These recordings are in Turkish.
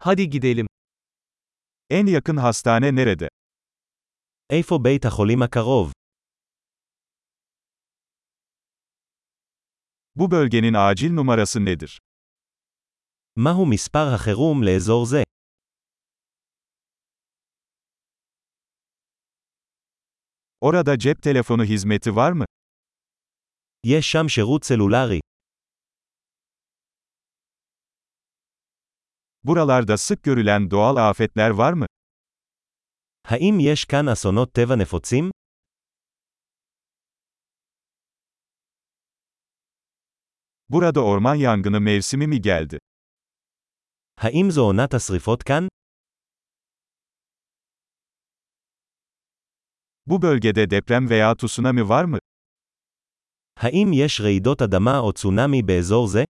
Hadi gidelim. En yakın hastane nerede? איפה בית החולים הקרוב? Bu bölgenin acil numarası nedir? מהו מספר החירום לאזור זה? Orada cep telefonu hizmeti var mı? יש שם שירות סלולרי. Buralarda sık görülen doğal afetler var mı? האם יש כאן אסונות טבע נפוצים? Burada orman yangını mevsimi mi geldi? האם זו עונת השרפות כאן? Bu bölgede deprem veya tsunami var mı? האם יש רעידות אדמה או צונאמי באזור זה?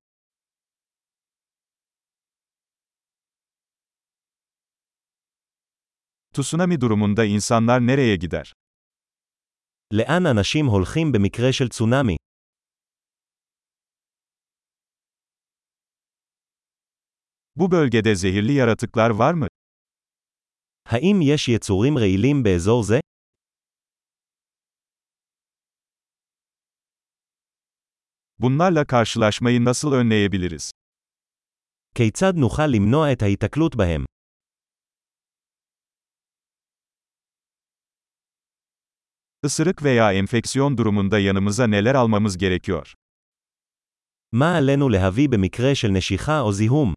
Tsunami durumunda insanlar nereye gider? לאן אנשים הולכים במקרה של צונאמי? Bu bölgede zehirli yaratıklar var mı? האם יש יצורים רעילים באזור זה? Bunlarla karşılaşmayı nasıl önleyebiliriz? כיצד נוכל למנוע את ההיתקלות בהם? Isırık veya enfeksiyon durumunda yanımıza neler almamız gerekiyor? מה עלינו להביא במקרה של נשיכה או זיהום?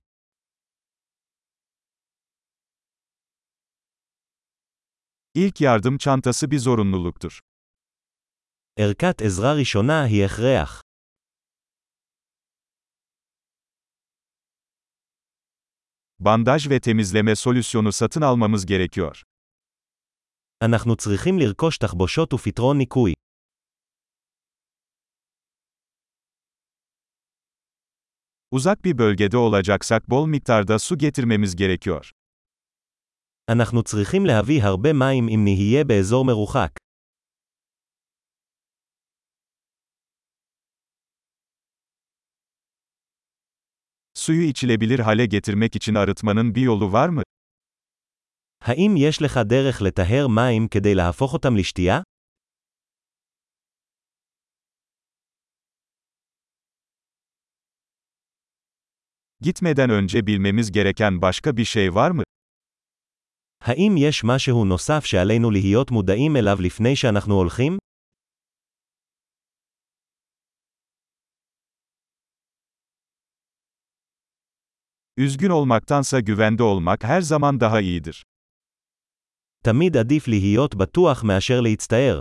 İlk yardım çantası bir zorunluluktur. ערכת עזרה ראשונה היא הכרח. Bandaj ve temizleme solüsyonu satın almamız gerekiyor. אנחנו צריכים לרכוש תחבושות ופתרון ניקוי. Uzak bir bölgede olacaksak bol miktarda su getirmemiz gerekiyor. אנחנו צריכים להביא הרבה מים אם נהיה באזור מרוחק. Suyu içilebilir hale getirmek için arıtmanın bir yolu var mı? האם יש לך דרך לטהר מים כדי להפוך אותם לשתייה? Gitmeden önce bilmemiz gereken başka bir şey var mı? האם יש משהו נוסף שעלינו להיות מודעים אליו לפני שאנחנו הולכים? Üzgün olmaktansa güvende olmak her zaman daha iyidir. תמיד עדיף להיות בטוח מאשר להצטער.